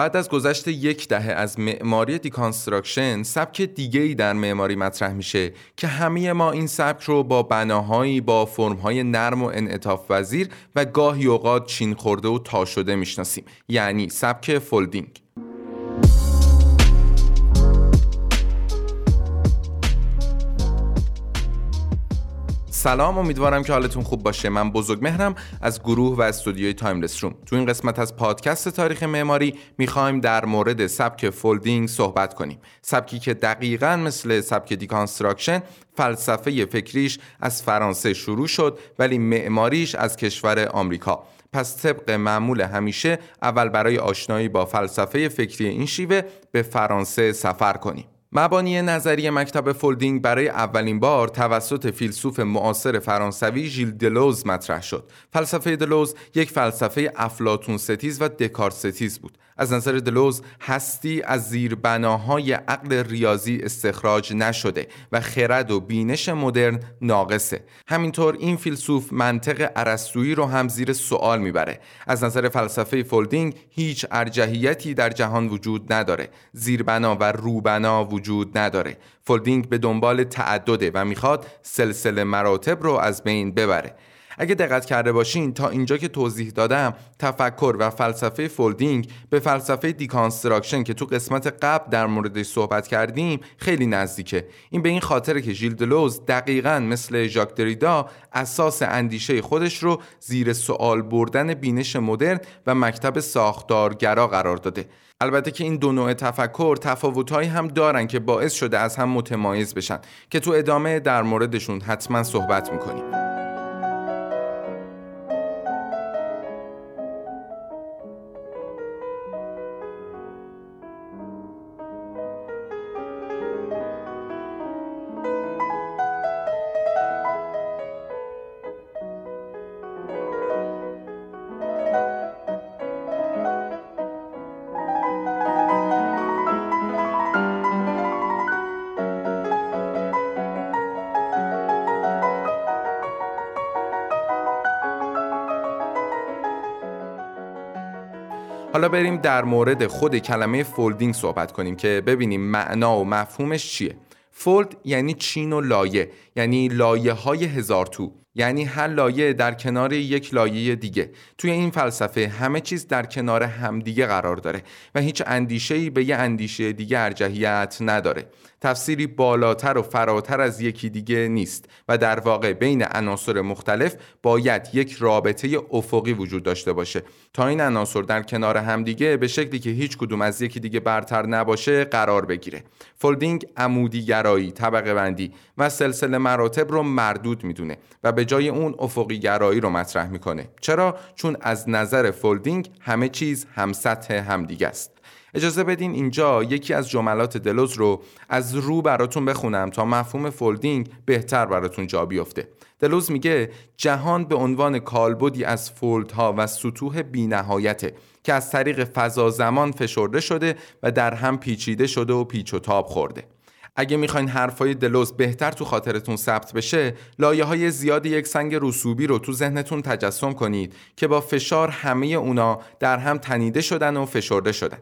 بعد از گذشت یک دهه از معماری deconstruction سبک دیگه ای در معماری مطرح میشه که همه ما این سبک رو با بناهایی با فرمهای نرم و انعطاف پذیر و گاهی اوقات چین خورده و تا شده می‌شناسیم. یعنی سبک folding. سلام امیدوارم که حالتون خوب باشه. من بزرگمهرم از گروه و استودیوی Timeless Room. تو این قسمت از پادکست تاریخ معماری می‌خوایم در مورد سبک folding صحبت کنیم. سبکی که دقیقا مثل سبک deconstruction فلسفه فکریش از فرانسه شروع شد ولی معماریش از کشور آمریکا. پس طبق معمول همیشه اول برای آشنایی با فلسفه فکری این شیوه به فرانسه سفر کنیم. مبانی نظری مکتب folding برای اولین بار توسط فیلسوف معاصر فرانسوی ژیل دلوز مطرح شد. فلسفه دلوز یک فلسفه افلاطون ستیز و دکارت ستیز بود. از نظر دلوز هستی از زیر بناهای عقل ریاضی استخراج نشده و خرد و بینش مدرن ناقصه. همینطور این فیلسوف منطق ارسطویی رو هم زیر سوال می‌بره. از نظر فلسفه folding هیچ ارجحیتی در جهان وجود نداره. زیربنا و روبنا وجود نداره folding به دنبال تعدده و می‌خواد سلسله مراتب رو از بین ببره اگه دقت کرده باشین تا اینجا که توضیح دادم تفکر و فلسفه folding به فلسفه deconstruction که تو قسمت قبل در موردش صحبت کردیم خیلی نزدیکه. این به این خاطر که ژیل دلوز دقیقا مثل ژاک دریدا اساس اندیشه خودش رو زیر سوال بردن بینش مدرن و مکتب ساختارگرا قرار داده. البته که این دو نوع تفکر تفاوتهایی هم دارن که باعث شده از هم متمایز بشن که تو ادامه در موردشون حتما صحبت می‌کنیم. حالا بریم در مورد خود کلمه folding صحبت کنیم که ببینیم معنا و مفهومش چیه. fold یعنی چین و لایه یعنی لایه های هزار تو. یعنی هر لایه در کنار یک لایه دیگه. توی این فلسفه همه چیز در کنار همدیگه قرار داره و هیچ اندیشه‌ای به یه اندیشه دیگه ارجحیت نداره. تفسیری بالاتر و فراتر از یکی دیگه نیست و در واقع بین عناصر مختلف باید یک رابطه افقی وجود داشته باشه. تا این عناصر در کنار همدیگه به شکلی که هیچ کدوم از یکی دیگه برتر نباشه قرار بگیره. folding عمودی گرایی طبقه بندی و سلسله مراتب رو مردود می‌دونه و به جای اون افقی گرایی رو مطرح می‌کنه. چرا؟ چون از نظر folding همه چیز هم سطح همدیگه است. اجازه بدین اینجا یکی از جملات دلوز رو از رو براتون بخونم تا مفهوم folding بهتر براتون جا بیفته. دلوز میگه جهان به عنوان کالبدی از فولدها و سطوح بینهایته که از طریق فضا زمان فشرده شده و در هم پیچیده شده و پیچ و تاب خورده. اگه می‌خواین حرفای دلوز بهتر تو خاطرتون ثبت بشه لایه های زیاد یک سنگ رسوبی رو تو ذهنتون تجسم کنید که با فشار همه اونا در هم تنیده شدن و فشرده شدن.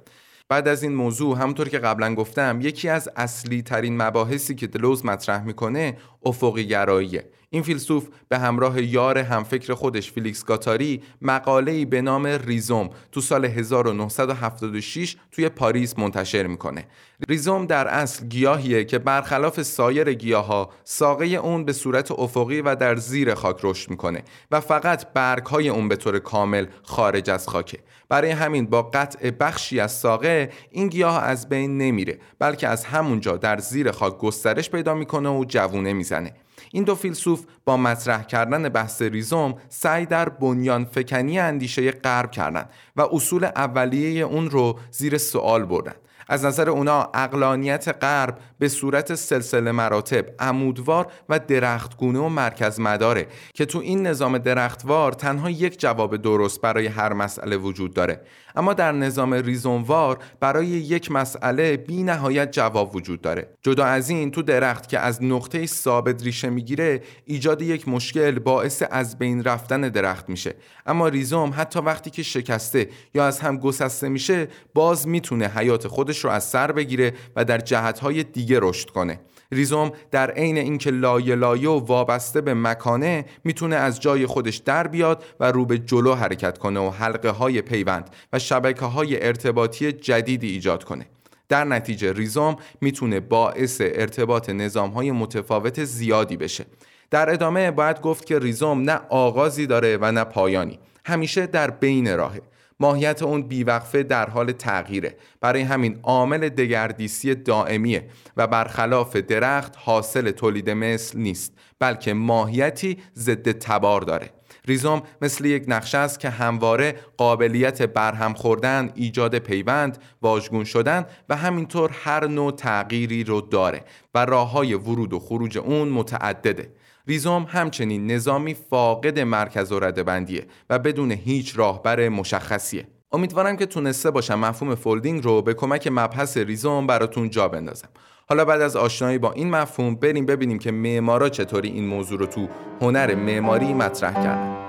بعد از این موضوع همونطور که قبلا گفتم یکی از اصلی ترین مباحثی که دلوز مطرح می‌کنه افقی گراییه این فیلسوف به همراه یار همفکر خودش فلیکس گاتاری مقاله‌ای به نام ریزوم تو سال 1976 توی پاریس منتشر می‌کنه. ریزوم در اصل گیاهیه که برخلاف سایر گیاها ساقه اون به صورت افقی و در زیر خاک رشد می‌کنه و فقط برگهای اون به طور کامل خارج از خاکه. برای همین با قطع بخشی از ساقه این گیاه از بین نمیره بلکه از همونجا در زیر خاک گسترش پیدا می‌کنه و جوونه می‌زنه. این دو فیلسوف با مطرح کردن بحث ریزوم سعی در بنیان فکنی اندیشه غرب کردند و اصول اولیه اون رو زیر سوال بردن از نظر اونا اقلانیت غرب به صورت سلسله مراتب عمودوار و درختگونه و مرکز مداره که تو این نظام درختوار تنها یک جواب درست برای هر مسئله وجود داره. اما در نظام ریزونوار برای یک مسئله بی نهایت جواب وجود داره. جدا از این تو درخت که از نقطه ثابت ریشه می‌گیره ایجاد یک مشکل باعث از بین رفتن درخت میشه. اما ریزوم حتی وقتی که شکسته یا از هم گسسته میشه باز می‌تونه حیات خودش رو از سر بگیره و در جهتهای دیگه رشد کنه. ریزوم در عین اینکه لایه لایه و وابسته به مکانه می‌تونه از جای خودش در بیاد و رو به جلو حرکت کنه و حلقه های پیوند و شبکه های ارتباطی جدیدی ایجاد کنه. در نتیجه ریزوم می‌تونه باعث ارتباط نظام های متفاوت زیادی بشه. در ادامه باید گفت که ریزوم نه آغازی داره و نه پایانی. همیشه در بین راهه. ماهیت اون بیوقفه در حال تغییره برای همین عامل دگردیسی دائمیه و برخلاف درخت حاصل تولید مثل نیست بلکه ماهیتی ضد تبار داره ریزوم مثل یک نقشه است که همواره قابلیت برهم خوردن، ایجاد پیوند، واژگون شدن و همینطور هر نوع تغییری رو داره و راه های ورود و خروج اون متعدده. ریزوم همچنین نظامی فاقد مرکز و ردبندیه و بدون هیچ راهبر مشخصیه. امیدوارم که تونسته باشم مفهوم فولدینگ رو به کمک مبحث ریزوم براتون جا بندازم. حالا بعد از آشنایی با این مفهوم بریم ببینیم که معمارا چطوری این موضوع رو تو هنر معماری مطرح کردن.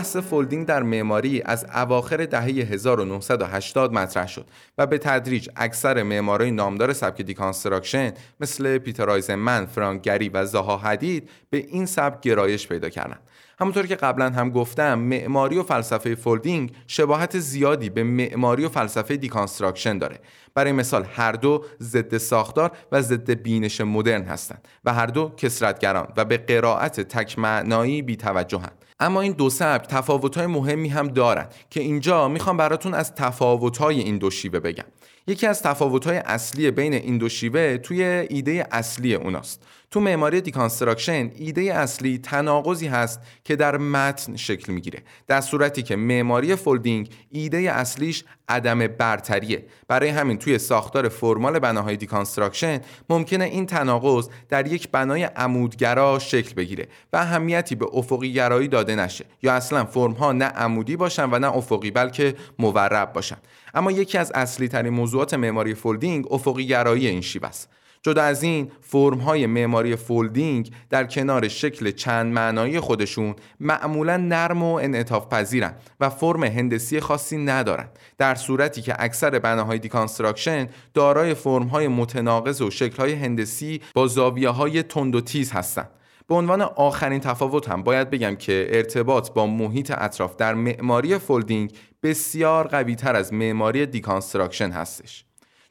بحث folding در معماری از اواخر دهه 1980 مطرح شد و به تدریج اکثر معمارای نامدار سبک deconstruction مثل پیتر آیزنمن، فرانک گری و زاها حدید به این سبک گرایش پیدا کردند. همونطور که قبلا هم گفتم معماری و فلسفه folding شباهت زیادی به معماری و فلسفه deconstruction داره برای مثال هر دو ضد ساختار و ضد بینش مدرن هستند و هر دو کثرت‌گران و به قرائت تک معنایی بی‌توجهند اما این دو سبک تفاوت‌های مهمی هم دارن که اینجا می‌خوام براتون از تفاوت‌های این دو شیوه بگم. یکی از تفاوت‌های اصلی بین این دو شیوه توی ایده اصلی اوناست. تو معماری deconstruction ایده اصلی تناقضی هست که در متن شکل می‌گیره. در صورتی که معماری folding ایده اصلیش عدم برتریه. برای همین توی ساختار فرمال بناهای deconstruction ممکنه این تناقض در یک بنای عمودگرا شکل بگیره و اهمیتی به افقی گرایی داده نشه. یا اصلا فرم ها نه عمودی باشن و نه افقی بلکه مورب باشن. اما یکی از اصلی ترین موضوعات معماری folding افقی گرایی این شیوه است. جدا از این فرم های معماری folding در کنار شکل چند معنایی خودشون معمولا نرم و انعطاف پذیرن و فرم هندسی خاصی ندارن. در صورتی که اکثر بناهای deconstruction دارای فرم های متناقض و شکل های هندسی با زاویه های تند و تیز هستند به عنوان آخرین تفاوت هم باید بگم که ارتباط با محیط اطراف در معماری folding بسیار قوی تر از معماری deconstruction هستش.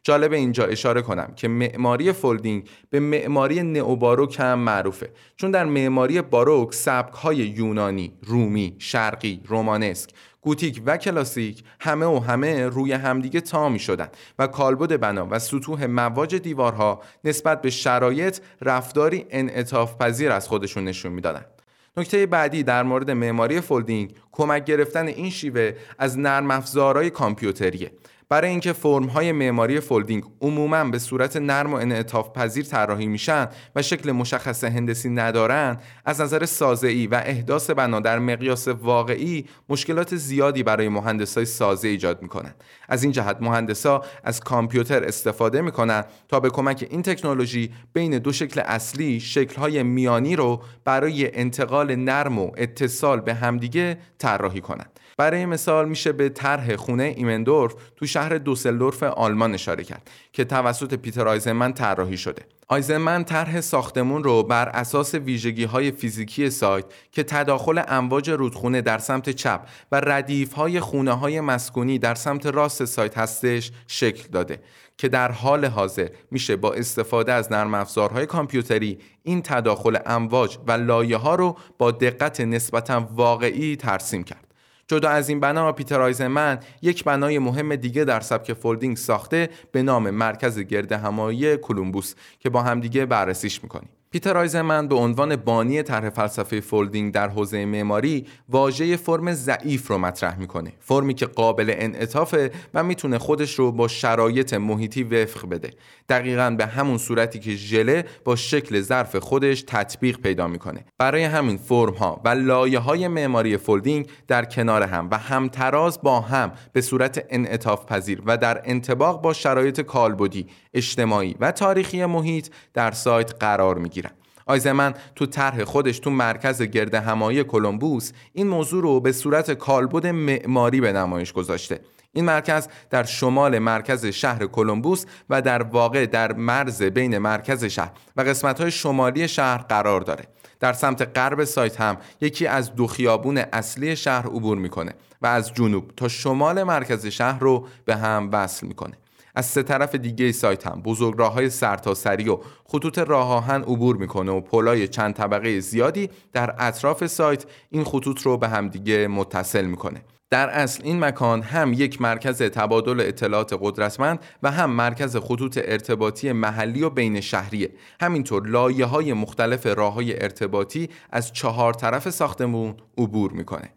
جالب اینجا اشاره کنم که معماری folding به معماری نئوباروک هم معروفه چون در معماری باروک سبک های یونانی، رومی، شرقی، رومانسک گوتیک و کلاسیک همه و همه روی همدیگه تا می شدن و کالبد بنا و سطوح مواج دیوارها نسبت به شرایط رفتاری انعطاف پذیر از خودشون نشون می‌دادند. نکته بعدی در مورد معماری folding کمک گرفتن این شیوه از نرم افزارهای کامپیوتریه برای اینکه فرم های معماری folding عموما به صورت نرم و انعطاف پذیر طراحی میشن و شکل مشخص هندسی ندارن از نظر سازه‌ای و احداث بنا در مقیاس واقعی مشکلات زیادی برای های سازه ایجاد می‌کنن. از این جهت مهندسا از کامپیوتر استفاده می‌کنن تا به کمک این تکنولوژی بین دو شکل اصلی های میانی رو برای انتقال نرم و اتصال به همدیگه طراحی کنند برای مثال میشه به طرح خونه ایمندورف تو شهر دوسلدورف آلمان اشاره کرد که توسط پیتر آیزمن طراحی شده. آیزمن طرح ساختمون رو بر اساس ویژگی های فیزیکی سایت که تداخل امواج رودخونه در سمت چپ و ردیف های خونه های مسکونی در سمت راست سایت هستش شکل داده که در حال حاضر میشه با استفاده از نرم افزارهای کامپیوتری این تداخل امواج و لایه ها رو با دقت نسبتا واقعی ترسیم کرد. جدا از این بنا پیتر آیزنمن یک بنای مهم دیگه در سبک folding ساخته به نام مرکز گرد همایی کلمبوس که با همدیگه بررسیش می‌کنیم. پیتر آیزنمن به عنوان بانی طرح فلسفه folding در حوزه معماری واژه فرم ضعیف رو مطرح می‌کنه فرمی که قابل انعطافه و می‌تونه خودش رو با شرایط محیطی وفق بده. دقیقا به همون صورتی که ژله با شکل ظرف خودش تطبیق پیدا می‌کنه. برای همین فرم ها و لایه های معماری folding در کنار هم و همتراز با هم به صورت انعطاف پذیر و در انطباق با شرایط کالبدی اجتماعی و تاریخی محیط در سایت قرار می‌گیرن آیزنمن تو طرح خودش تو مرکز گرد همایی کلمبوس این موضوع رو به صورت کالبد معماری به نمایش گذاشته. این مرکز در شمال مرکز شهر کلمبوس و در واقع در مرز بین مرکز شهر و قسمت‌های شمالی شهر قرار داره. در سمت غرب سایت هم یکی از دو خیابون اصلی شهر عبور می‌کنه و از جنوب تا شمال مرکز شهر رو به هم وصل می‌کنه. از سه طرف دیگه سایت هم. بزرگ راه های سرتاسری و خطوط راه آهن عبور می‌کنه و پلای چند طبقه زیادی در اطراف سایت این خطوط رو به همدیگه متصل می‌کنه. در اصل این مکان هم یک مرکز تبادل اطلاعات قدرتمند و هم مرکز خطوط ارتباطی محلی و بین شهریه. همینطور لایه های مختلف راه های ارتباطی از چهار طرف ساختمون عبور می‌کنه.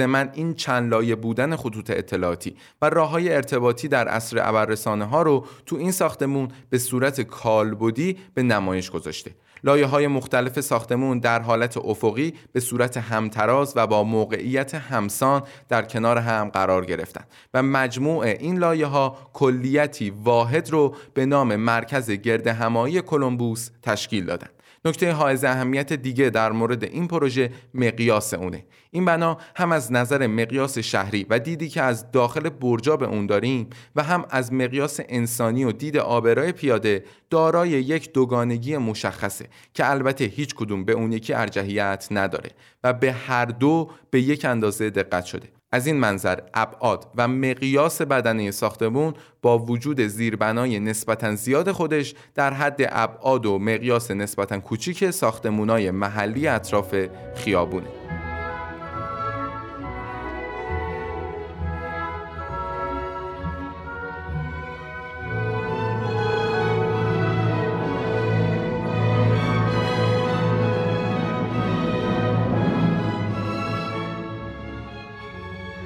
من این چند لایه بودن خطوط اطلاعاتی و راه های ارتباطی در عصر ابررسانه ها رو تو این ساختمون به صورت کالبدی به نمایش گذاشته. لایه های مختلف ساختمون در حالت افقی به صورت همتراز و با موقعیت همسان در کنار هم قرار گرفتن و مجموع این لایه ها کلیتی واحد رو به نام مرکز گرد همایی کلمبوس تشکیل دادن. نکته حائز اهمیت دیگه در مورد این پروژه مقیاس اونه. این بنا هم از نظر مقیاس شهری و دیدی که از داخل برجا به اون داریم و هم از مقیاس انسانی و دید آبرای پیاده دارای یک دوگانگی مشخصه که البته هیچ کدوم به اون یکی ارجحیت نداره و به هر دو به یک اندازه دقت شده. از این منظر ابعاد و مقیاس بدنه ساختمون با وجود زیربنای نسبتا زیاد خودش در حد ابعاد و مقیاس نسبتا کوچیک ساختمونای محلی اطراف خیابونه.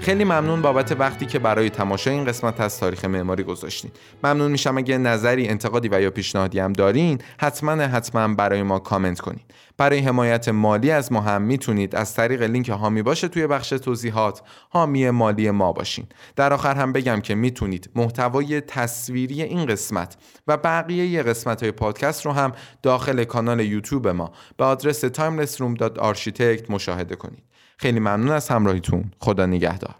خیلی ممنون بابت وقتی که برای تماشای این قسمت از تاریخ معماری گذاشتین. ممنون میشم اگه نظری انتقادی و یا پیشنهادی هم دارین حتما حتما برای ما کامنت کنین. برای حمایت مالی از ما هم می‌تونید از طریق لینک هامی باشه توی بخش توضیحات. حامی مالی ما باشین. در آخر هم بگم که می‌تونید محتوای تصویری این قسمت و بقیه قسمت های پادکست رو هم داخل کانال یوتیوب ما به آدرس timelessroom.architect مشاهده کنید. خیلی ممنون از همراهیتون. خدا نگهدار.